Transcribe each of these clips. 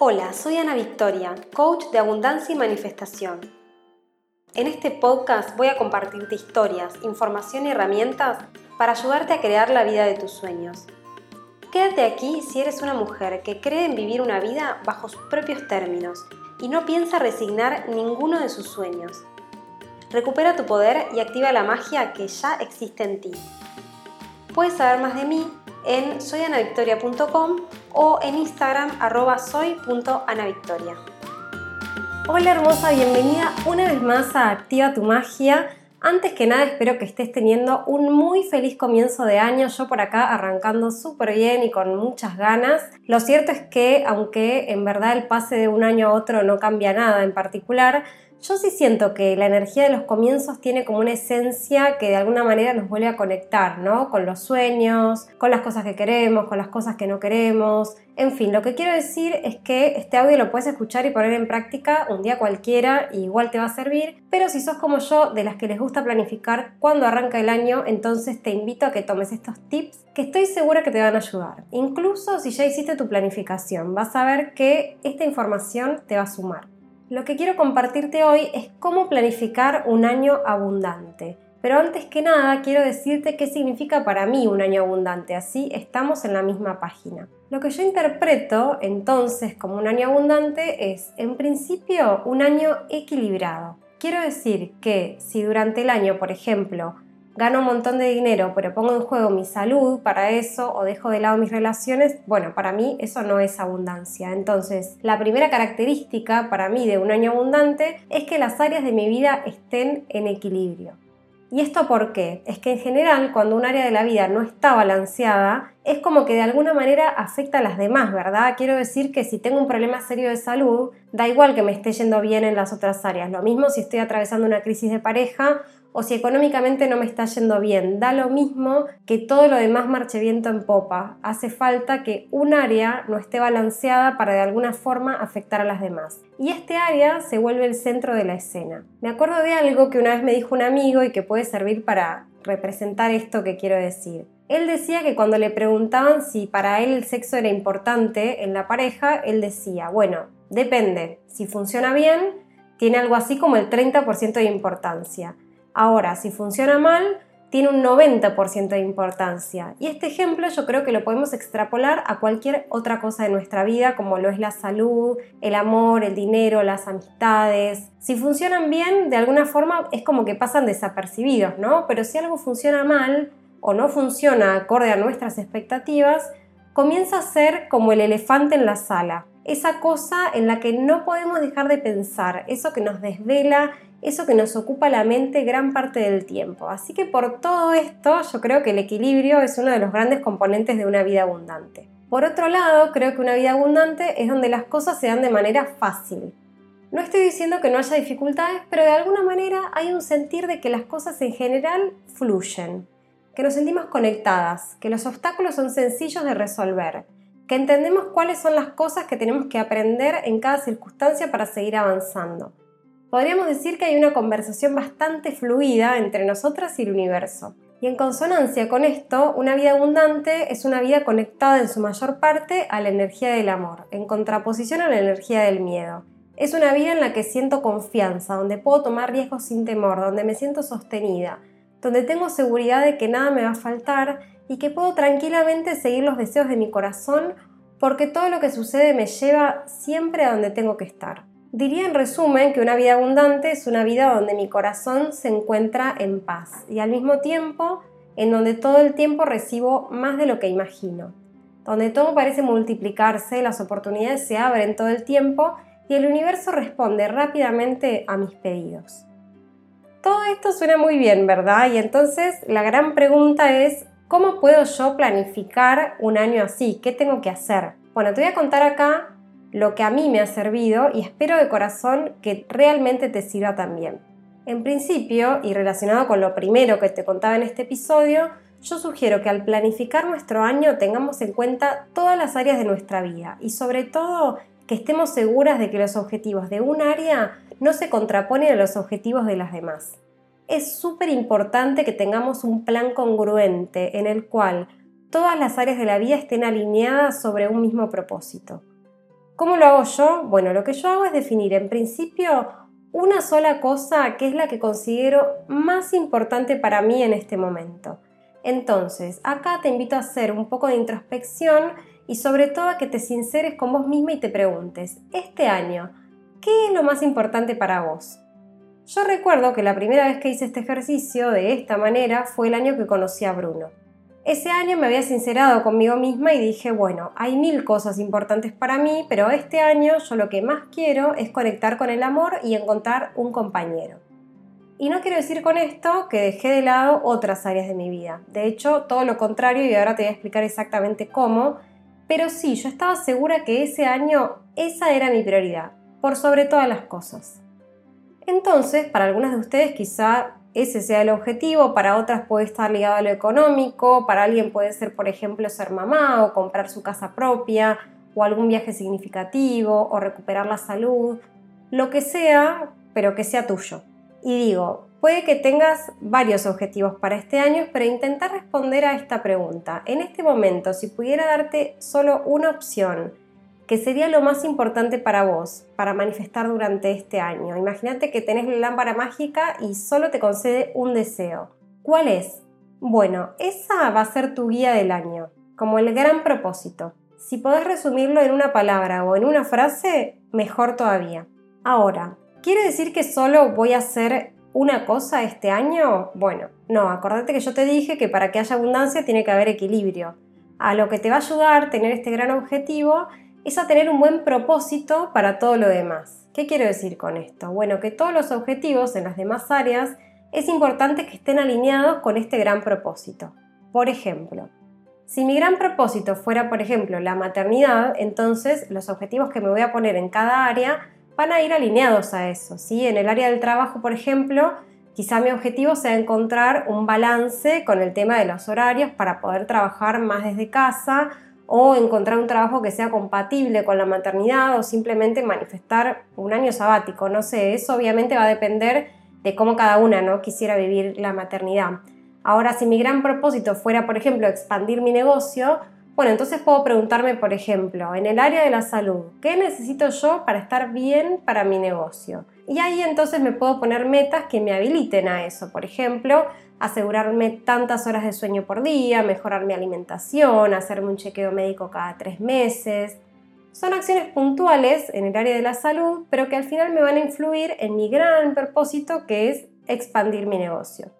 Hola, soy Ana Victoria, coach de abundancia y manifestación. En este podcast voy a compartirte historias, información y herramientas para ayudarte a crear la vida de tus sueños. Quédate aquí si eres una mujer que cree en vivir una vida bajo sus propios términos y no piensa resignar ninguno de sus sueños. Recupera tu poder y activa la magia que ya existe en ti. Puedes saber más de mí en soyanavictoria.com o en Instagram arroba soy.anavictoria. Hola hermosa, bienvenida una vez más a Activa tu Magia. Antes que nada espero que estés teniendo un muy feliz comienzo de año, yo por acá arrancando súper bien y con muchas ganas. Lo cierto es que aunque en verdad el pase de un año a otro no cambia nada en particular, yo sí siento que la energía de los comienzos tiene como una esencia que de alguna manera nos vuelve a conectar, ¿no? Con los sueños, con las cosas que queremos, con las cosas que no queremos. En fin, lo que quiero decir es que este audio lo puedes escuchar y poner en práctica un día cualquiera y igual te va a servir, pero si sos como yo, de las que les gusta planificar cuando arranca el año, entonces te invito a que tomes estos tips que estoy segura que te van a ayudar. Incluso si ya hiciste tu planificación, vas a ver que esta información te va a sumar. Lo que quiero compartirte hoy es cómo planificar un año abundante. Pero antes que nada quiero decirte qué significa para mí un año abundante, así estamos en la misma página. Lo que yo interpreto entonces como un año abundante es, en principio, un año equilibrado. Quiero decir que si durante el año, por ejemplo, gano un montón de dinero, pero pongo en juego mi salud para eso o dejo de lado mis relaciones, bueno, para mí eso no es abundancia. Entonces, la primera característica para mí de un año abundante es que las áreas de mi vida estén en equilibrio. ¿Y esto por qué? Es que en general cuando un área de la vida no está balanceada, es como que de alguna manera afecta a las demás, ¿verdad? Quiero decir que si tengo un problema serio de salud, da igual que me esté yendo bien en las otras áreas. Lo mismo si estoy atravesando una crisis de pareja o si económicamente no me está yendo bien. Da lo mismo que todo lo demás marche viento en popa. Hace falta que un área no esté balanceada para de alguna forma afectar a las demás. Y este área se vuelve el centro de la escena. Me acuerdo de algo que una vez me dijo un amigo y que puede servir para representar esto que quiero decir. Él decía que cuando le preguntaban si para él el sexo era importante en la pareja, él decía, bueno, depende, si funciona bien, tiene algo así como el 30% de importancia. Ahora, si funciona mal, tiene un 90% de importancia. Y este ejemplo yo creo que lo podemos extrapolar a cualquier otra cosa de nuestra vida, como lo es la salud, el amor, el dinero, las amistades. Si funcionan bien, de alguna forma es como que pasan desapercibidos, ¿no? Pero si algo funciona mal o no funciona acorde a nuestras expectativas, comienza a ser como el elefante en la sala. Esa cosa en la que no podemos dejar de pensar, eso que nos desvela eso que nos ocupa la mente gran parte del tiempo. Así que por todo esto yo creo que el equilibrio es uno de los grandes componentes de una vida abundante. Por otro lado, creo que una vida abundante es donde las cosas se dan de manera fácil. No estoy diciendo que no haya dificultades, pero de alguna manera hay un sentir de que las cosas en general fluyen, que nos sentimos conectadas, que los obstáculos son sencillos de resolver, que entendemos cuáles son las cosas que tenemos que aprender en cada circunstancia para seguir avanzando. Podríamos decir que hay una conversación bastante fluida entre nosotras y el universo. Y en consonancia con esto, una vida abundante es una vida conectada en su mayor parte a la energía del amor, en contraposición a la energía del miedo. Es una vida en la que siento confianza, donde puedo tomar riesgos sin temor, donde me siento sostenida, donde tengo seguridad de que nada me va a faltar y que puedo tranquilamente seguir los deseos de mi corazón porque todo lo que sucede me lleva siempre a donde tengo que estar. Diría en resumen que una vida abundante es una vida donde mi corazón se encuentra en paz y al mismo tiempo en donde todo el tiempo recibo más de lo que imagino, donde todo parece multiplicarse, las oportunidades se abren todo el tiempo y el universo responde rápidamente a mis pedidos. Todo esto suena muy bien, ¿verdad? Y entonces la gran pregunta es, ¿cómo puedo yo planificar un año así? ¿Qué tengo que hacer? Bueno, te voy a contar acá lo que a mí me ha servido y espero de corazón que realmente te sirva también. En principio, y relacionado con lo primero que te contaba en este episodio, yo sugiero que al planificar nuestro año tengamos en cuenta todas las áreas de nuestra vida y sobre todo que estemos seguras de que los objetivos de un área no se contraponen a los objetivos de las demás. Es súper importante que tengamos un plan congruente en el cual todas las áreas de la vida estén alineadas sobre un mismo propósito. ¿Cómo lo hago yo? Bueno, lo que yo hago es definir en principio una sola cosa que es la que considero más importante para mí en este momento. Entonces, acá te invito a hacer un poco de introspección y sobre todo a que te sinceres con vos misma y te preguntes, este año, ¿qué es lo más importante para vos? Yo recuerdo que la primera vez que hice este ejercicio de esta manera fue el año que conocí a Bruno. Ese año me había sincerado conmigo misma y dije, bueno, hay mil cosas importantes para mí, pero este año yo lo que más quiero es conectar con el amor y encontrar un compañero. Y no quiero decir con esto que dejé de lado otras áreas de mi vida. De hecho, todo lo contrario y ahora te voy a explicar exactamente cómo. Pero sí, yo estaba segura que ese año esa era mi prioridad, por sobre todas las cosas. Entonces, para algunas de ustedes quizá ese sea el objetivo, para otras puede estar ligado a lo económico, para alguien puede ser, por ejemplo, ser mamá o comprar su casa propia o algún viaje significativo o recuperar la salud, lo que sea, pero que sea tuyo. Y digo, puede que tengas varios objetivos para este año, pero intentar responder a esta pregunta. En este momento, si pudiera darte solo una opción, ¿Qué sería lo más importante para vos, para manifestar durante este año. Imagínate que tenés la lámpara mágica y solo te concede un deseo. ¿Cuál es? Bueno, esa va a ser tu guía del año, como el gran propósito. Si podés resumirlo en una palabra o en una frase, mejor todavía. Ahora, ¿quiere decir que solo voy a hacer una cosa este año? Bueno, no, acordate que yo te dije que para que haya abundancia tiene que haber equilibrio. A lo que te va a ayudar tener este gran objetivo es a tener un buen propósito para todo lo demás. ¿Qué quiero decir con esto? Bueno, que todos los objetivos en las demás áreas es importante que estén alineados con este gran propósito. Por ejemplo, si mi gran propósito fuera, por ejemplo, la maternidad, entonces los objetivos que me voy a poner en cada área van a ir alineados a eso. ¿sí? En el área del trabajo, por ejemplo, quizá mi objetivo sea encontrar un balance con el tema de los horarios para poder trabajar más desde casa o encontrar un trabajo que sea compatible con la maternidad o simplemente manifestar un año sabático, no sé, eso obviamente va a depender de cómo cada una ¿no? quisiera vivir la maternidad. Ahora, si mi gran propósito fuera, por ejemplo, expandir mi negocio, bueno, entonces puedo preguntarme, por ejemplo, en el área de la salud, ¿qué necesito yo para estar bien para mi negocio? Y ahí entonces me puedo poner metas que me habiliten a eso. Por ejemplo, asegurarme tantas horas de sueño por día, mejorar mi alimentación, hacerme un chequeo médico cada tres meses. Son acciones puntuales en el área de la salud, pero que al final me van a influir en mi gran propósito que es expandir mi negocio.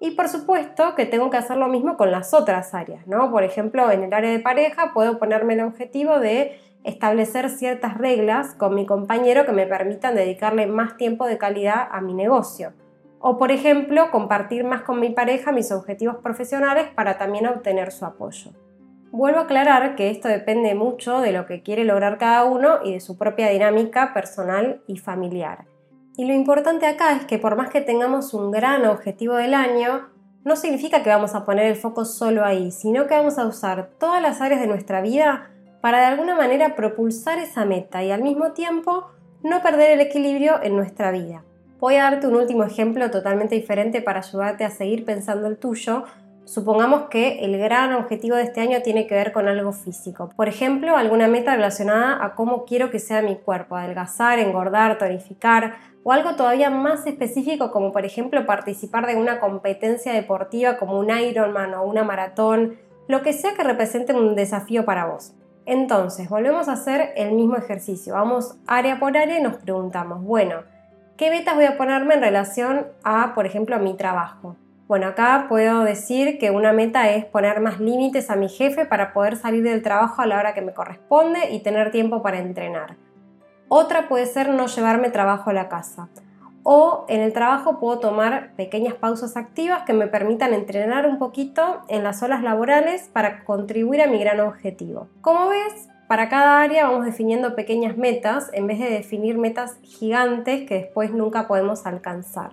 Y por supuesto que tengo que hacer lo mismo con las otras áreas, ¿no? Por ejemplo, en el área de pareja puedo ponerme el objetivo de establecer ciertas reglas con mi compañero que me permitan dedicarle más tiempo de calidad a mi negocio. O por ejemplo, compartir más con mi pareja mis objetivos profesionales para también obtener su apoyo. Vuelvo a aclarar que esto depende mucho de lo que quiere lograr cada uno y de su propia dinámica personal y familiar. Y lo importante acá es que por más que tengamos un gran objetivo del año, no significa que vamos a poner el foco solo ahí, sino que vamos a usar todas las áreas de nuestra vida para de alguna manera propulsar esa meta y al mismo tiempo no perder el equilibrio en nuestra vida. Voy a darte un último ejemplo totalmente diferente para ayudarte a seguir pensando el tuyo. Supongamos que el gran objetivo de este año tiene que ver con algo físico. Por ejemplo, alguna meta relacionada a cómo quiero que sea mi cuerpo, adelgazar, engordar, tonificar, o algo todavía más específico como por ejemplo participar de una competencia deportiva como un Ironman o una maratón, lo que sea que represente un desafío para vos. Entonces, volvemos a hacer el mismo ejercicio. Vamos área por área y nos preguntamos, bueno, ¿Qué metas voy a ponerme en relación a, por ejemplo, a mi trabajo? Bueno, acá puedo decir que una meta es poner más límites a mi jefe para poder salir del trabajo a la hora que me corresponde y tener tiempo para entrenar. Otra puede ser no llevarme trabajo a la casa. O en el trabajo puedo tomar pequeñas pausas activas que me permitan entrenar un poquito en las horas laborales para contribuir a mi gran objetivo. Como ves, para cada área vamos definiendo pequeñas metas en vez de definir metas gigantes que después nunca podemos alcanzar.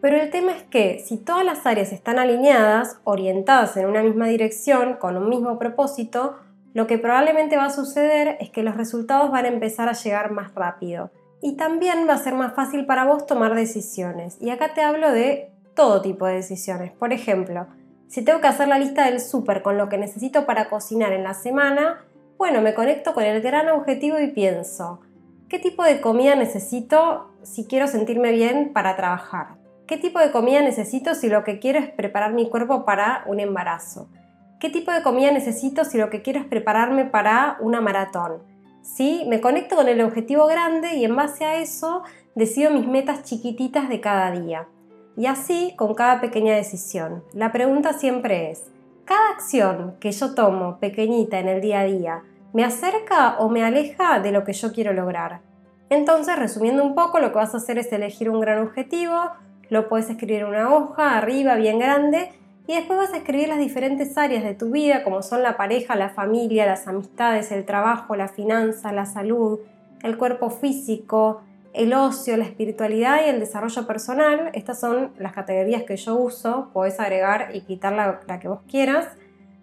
Pero el tema es que si todas las áreas están alineadas, orientadas en una misma dirección, con un mismo propósito, lo que probablemente va a suceder es que los resultados van a empezar a llegar más rápido. Y también va a ser más fácil para vos tomar decisiones. Y acá te hablo de todo tipo de decisiones. Por ejemplo, si tengo que hacer la lista del súper con lo que necesito para cocinar en la semana, Bueno, me conecto con el gran objetivo y pienso, ¿qué tipo de comida necesito si quiero sentirme bien para trabajar? ¿Qué tipo de comida necesito si lo que quiero es preparar mi cuerpo para un embarazo? ¿Qué tipo de comida necesito si lo que quiero es prepararme para una maratón? ¿Sí? Me conecto con el objetivo grande y en base a eso decido mis metas chiquititas de cada día. Y así con cada pequeña decisión. La pregunta siempre es, ¿cada acción que yo tomo pequeñita en el día a día me acerca o me aleja de lo que yo quiero lograr? Entonces, resumiendo un poco, lo que vas a hacer es elegir un gran objetivo, lo puedes escribir en una hoja arriba bien grande y después vas a escribir las diferentes áreas de tu vida, como son la pareja, la familia, las amistades, el trabajo, la finanza, la salud, el cuerpo físico, el ocio, la espiritualidad y el desarrollo personal. Estas son las categorías que yo uso. Podés agregar y quitar la, que vos quieras.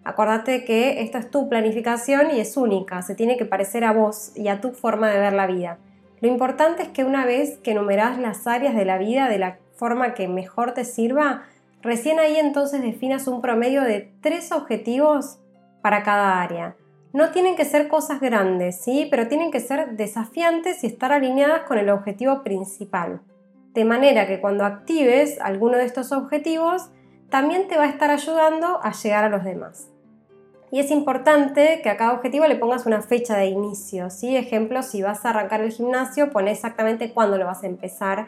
Acordate que esta es tu planificación y es única. Se tiene que parecer a vos y a tu forma de ver la vida. Lo importante es que una vez que enumerás las áreas de la vida de la forma que mejor te sirva, recién ahí entonces definas un promedio de tres objetivos para cada área. No tienen que ser cosas grandes, ¿sí? Pero tienen que ser desafiantes y estar alineadas con el objetivo principal. De manera que cuando actives alguno de estos objetivos, también te va a estar ayudando a llegar a los demás. Y es importante que a cada objetivo le pongas una fecha de inicio, ¿sí? Ejemplo, si vas a arrancar el gimnasio, pon exactamente cuándo lo vas a empezar.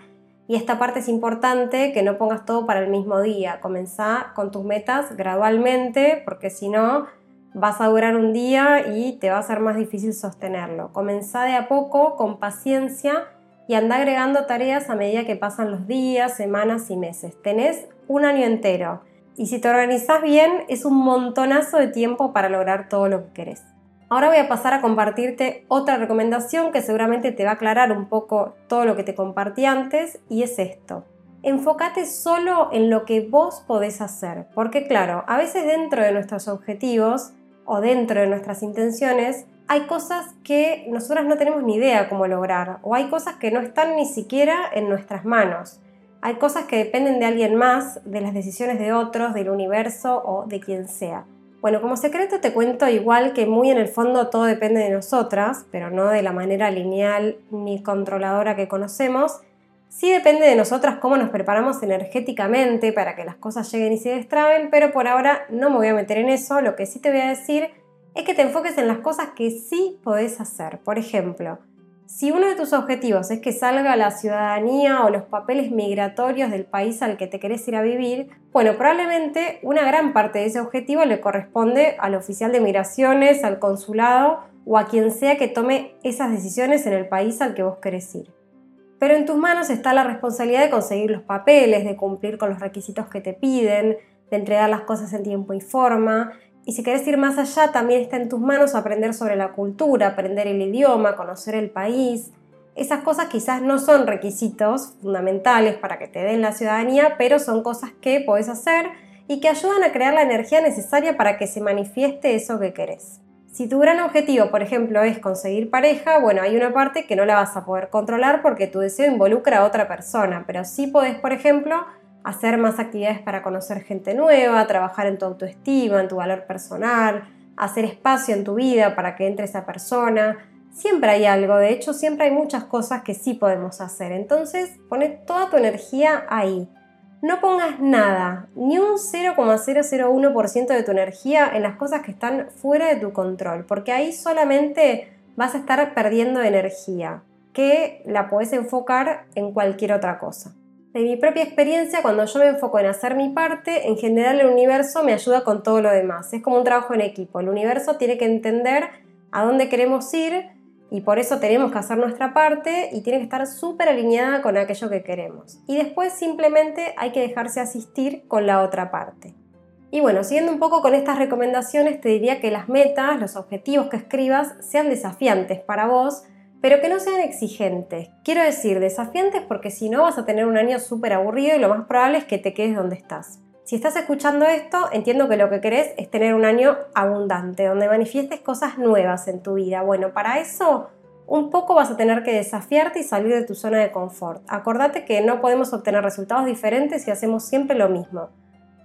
Y esta parte es importante que no pongas todo para el mismo día. Comenzá con tus metas gradualmente, porque si no, vas a durar un día y te va a ser más difícil sostenerlo. Comenzá de a poco, con paciencia y anda agregando tareas a medida que pasan los días, semanas y meses. Tenés un año entero y si te organizás bien es un montonazo de tiempo para lograr todo lo que querés. Ahora voy a pasar a compartirte otra recomendación que seguramente te va a aclarar un poco todo lo que te compartí antes y es esto. Enfócate solo en lo que vos podés hacer, porque claro, a veces dentro de nuestros objetivos o dentro de nuestras intenciones, hay cosas que nosotras no tenemos ni idea cómo lograr, o hay cosas que no están ni siquiera en nuestras manos. Hay cosas que dependen de alguien más, de las decisiones de otros, del universo o de quien sea. Bueno, como secreto te cuento igual que muy en el fondo todo depende de nosotras, pero no de la manera lineal ni controladora que conocemos. Sí depende de nosotras cómo nos preparamos energéticamente para que las cosas lleguen y se destraben, pero por ahora no me voy a meter en eso. Lo que sí te voy a decir es que te enfoques en las cosas que sí podés hacer. Por ejemplo, si uno de tus objetivos es que salga la ciudadanía o los papeles migratorios del país al que te querés ir a vivir, bueno, probablemente una gran parte de ese objetivo le corresponde al oficial de migraciones, al consulado o a quien sea que tome esas decisiones en el país al que vos querés ir. Pero en tus manos está la responsabilidad de conseguir los papeles, de cumplir con los requisitos que te piden, de entregar las cosas en tiempo y forma. Y si querés ir más allá, también está en tus manos aprender sobre la cultura, aprender el idioma, conocer el país. Esas cosas quizás no son requisitos fundamentales para que te den la ciudadanía, pero son cosas que podés hacer y que ayudan a crear la energía necesaria para que se manifieste eso que querés. Si tu gran objetivo, por ejemplo, es conseguir pareja, bueno, hay una parte que no la vas a poder controlar porque tu deseo involucra a otra persona, pero sí podés, por ejemplo, hacer más actividades para conocer gente nueva, trabajar en tu autoestima, en tu valor personal, hacer espacio en tu vida para que entre esa persona. Siempre hay algo, de hecho siempre hay muchas cosas que sí podemos hacer. Entonces, pone toda tu energía ahí no pongas nada, ni un 0,001% de tu energía en las cosas que están fuera de tu control, porque ahí solamente vas a estar perdiendo energía, que la puedes enfocar en cualquier otra cosa. De mi propia experiencia, cuando yo me enfoco en hacer mi parte, en general el universo me ayuda con todo lo demás. Es como un trabajo en equipo. El universo tiene que entender a dónde queremos ir y por eso tenemos que hacer nuestra parte y tiene que estar súper alineada con aquello que queremos. Y después simplemente hay que dejarse asistir con la otra parte. Y bueno, siguiendo un poco con estas recomendaciones, te diría que las metas, los objetivos que escribas sean desafiantes para vos, pero que no sean exigentes. Quiero decir, desafiantes porque si no vas a tener un año súper aburrido y lo más probable es que te quedes donde estás. Si estás escuchando esto, entiendo que lo que querés es tener un año abundante, donde manifiestes cosas nuevas en tu vida. Bueno, para eso un poco vas a tener que desafiarte y salir de tu zona de confort. Acordate que no podemos obtener resultados diferentes si hacemos siempre lo mismo.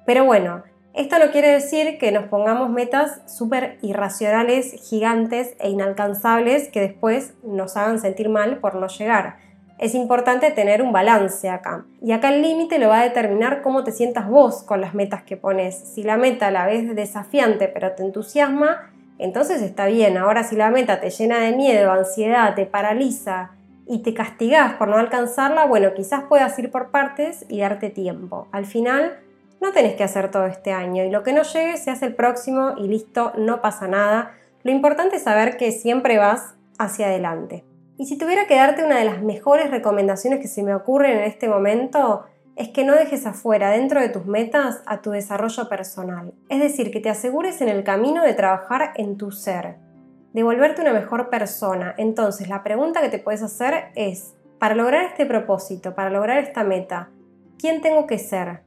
Pero bueno, Esto no quiere decir que nos pongamos metas súper irracionales, gigantes e inalcanzables que después nos hagan sentir mal por no llegar. Es importante tener un balance acá. Y acá el límite lo va a determinar cómo te sientas vos con las metas que pones. Si la meta la ves desafiante pero te entusiasma, entonces está bien. Ahora si la meta te llena de miedo, ansiedad, te paraliza y te castigas por no alcanzarla, bueno, quizás puedas ir por partes y darte tiempo. Al final no tenés que hacer todo este año y lo que no llegue se hace el próximo y listo, no pasa nada. Lo importante es saber que siempre vas hacia adelante. Y si tuviera que darte una de las mejores recomendaciones que se me ocurren en este momento, es que no dejes afuera dentro de tus metas a tu desarrollo personal. Es decir, que te asegures en el camino de trabajar en tu ser, de volverte una mejor persona. Entonces, la pregunta que te puedes hacer es, para lograr este propósito, para lograr esta meta, ¿quién tengo que ser?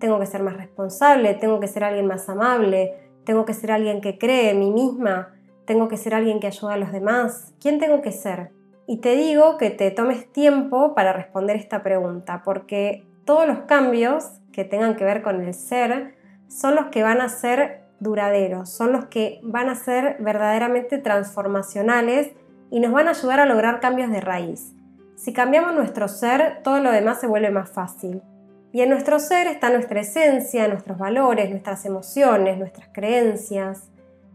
Tengo que ser más responsable, tengo que ser alguien más amable, tengo que ser alguien que cree en mí misma, tengo que ser alguien que ayuda a los demás. ¿Quién tengo que ser? Y te digo que te tomes tiempo para responder esta pregunta, porque todos los cambios que tengan que ver con el ser son los que van a ser duraderos, son los que van a ser verdaderamente transformacionales y nos van a ayudar a lograr cambios de raíz. Si cambiamos nuestro ser, todo lo demás se vuelve más fácil. Y en nuestro ser está nuestra esencia, nuestros valores, nuestras emociones, nuestras creencias.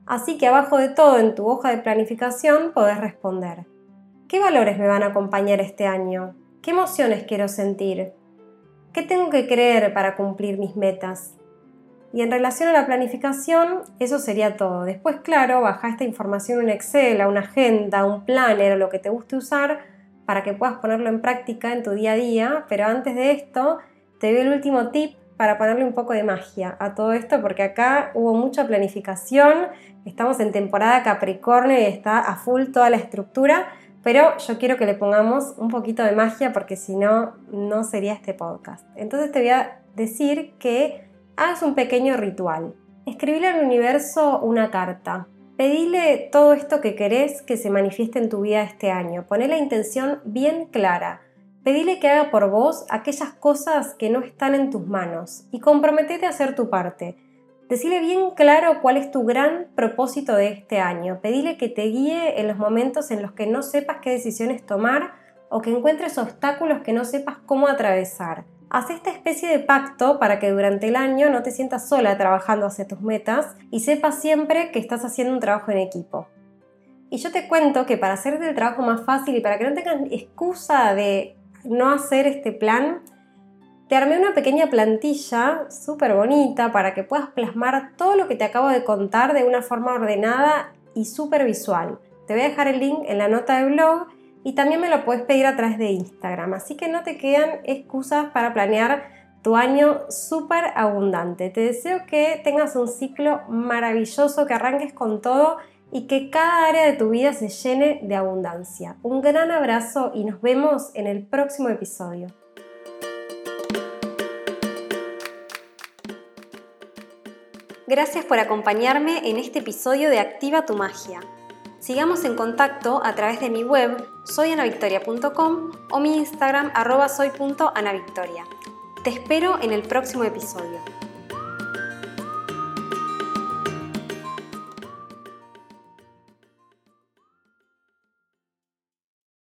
Así que abajo de todo en tu hoja de planificación podés responder. ¿Qué valores me van a acompañar este año? ¿Qué emociones quiero sentir? ¿Qué tengo que creer para cumplir mis metas? Y en relación a la planificación, eso sería todo. Después, claro, baja esta información en Excel, a una agenda, a un planner o lo que te guste usar para que puedas ponerlo en práctica en tu día a día. Pero antes de esto, te doy el último tip para ponerle un poco de magia a todo esto, porque acá hubo mucha planificación, estamos en temporada Capricornio y está a full toda la estructura, pero yo quiero que le pongamos un poquito de magia porque si no, no sería este podcast. Entonces te voy a decir que hagas un pequeño ritual. Escribile al universo una carta. Pedile todo esto que querés que se manifieste en tu vida este año. Poné la intención bien clara. Pedile que haga por vos aquellas cosas que no están en tus manos y comprometete a hacer tu parte. Decile bien claro cuál es tu gran propósito de este año. Pedile que te guíe en los momentos en los que no sepas qué decisiones tomar o que encuentres obstáculos que no sepas cómo atravesar. Haz esta especie de pacto para que durante el año no te sientas sola trabajando hacia tus metas y sepas siempre que estás haciendo un trabajo en equipo. Y yo te cuento que para hacerte el trabajo más fácil y para que no tengas excusa de no hacer este plan, te armé una pequeña plantilla súper bonita para que puedas plasmar todo lo que te acabo de contar de una forma ordenada y súper visual. Te voy a dejar el link en la nota de blog y también me lo puedes pedir a través de Instagram. Así que no te quedan excusas para planear tu año súper abundante. Te deseo que tengas un ciclo maravilloso, que arranques con todo y que cada área de tu vida se llene de abundancia. Un gran abrazo y nos vemos en el próximo episodio. Gracias por acompañarme en este episodio de Activa tu Magia. Sigamos en contacto a través de mi web soyanavictoria.com o mi Instagram arroba soy.anavictoria. Te espero en el próximo episodio.